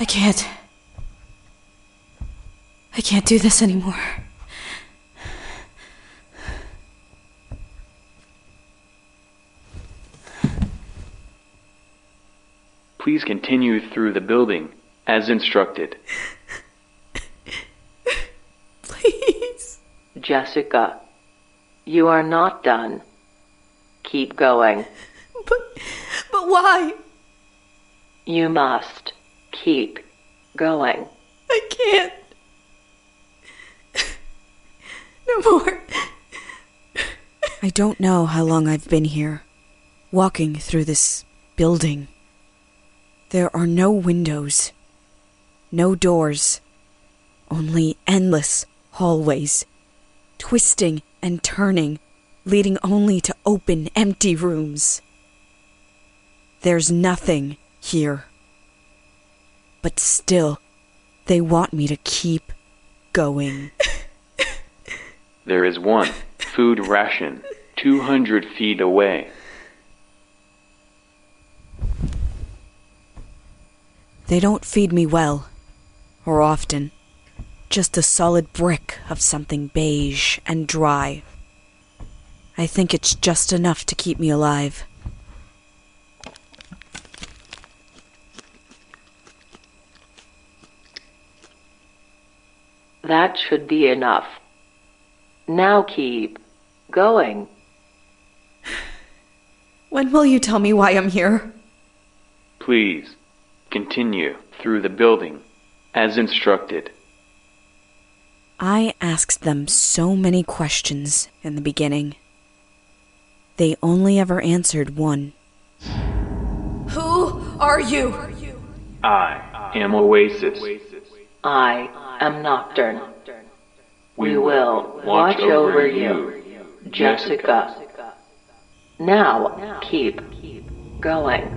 I can't. I can't do this anymore. Please continue through the building as instructed. Please. Jessica, you are not done. Keep going. But but why? You must keep going. I can't. No more. I don't know how long I've been here, walking through this building. There are no windows, no doors, only endless hallways, twisting and turning, leading only to open, empty rooms. There's nothing here. But still, they want me to keep going. There is one food ration 200 feet away. They don't feed me well, or often. Just a solid brick of something beige and dry. I think it's just enough to keep me alive. That should be enough. Now keep going. When will you tell me why I'm here? Please continue through the building as instructed. I asked them so many questions in the beginning. They only ever answered one. Who are you? I am Oasis. I am Nocturn. We will watch over you, Jessica. Now keep going.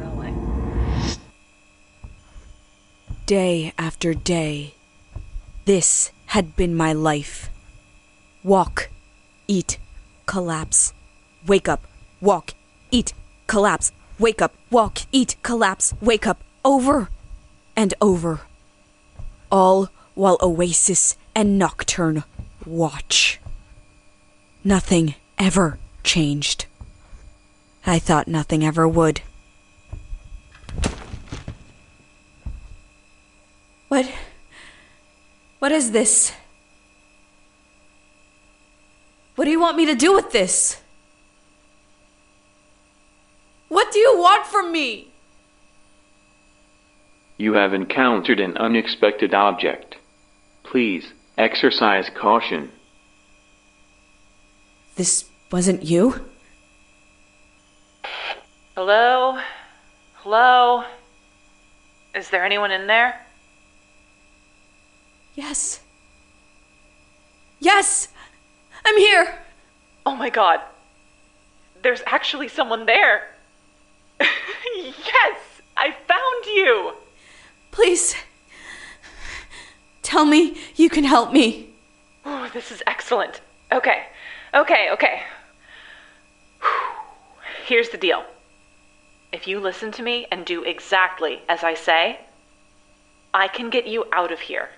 Day after day, this had been my life. Walk, eat, collapse, wake up, walk, eat, collapse, wake up, walk, eat, collapse, wake up, over and over. All while Oasis and Nocturn watch. Nothing ever changed. I thought nothing ever would. What? What is this? What do you want me to do with this? What do you want from me? You have encountered an unexpected object. Please exercise caution. This wasn't you? Hello? Hello? Is there anyone in there? Yes. Yes! I'm here! Oh my god. There's actually someone there. yes! I found you! Please. Tell me you can help me. Oh, this is excellent. Okay, okay, okay. Here's the deal. If you listen to me and do exactly as I say, I can get you out of here.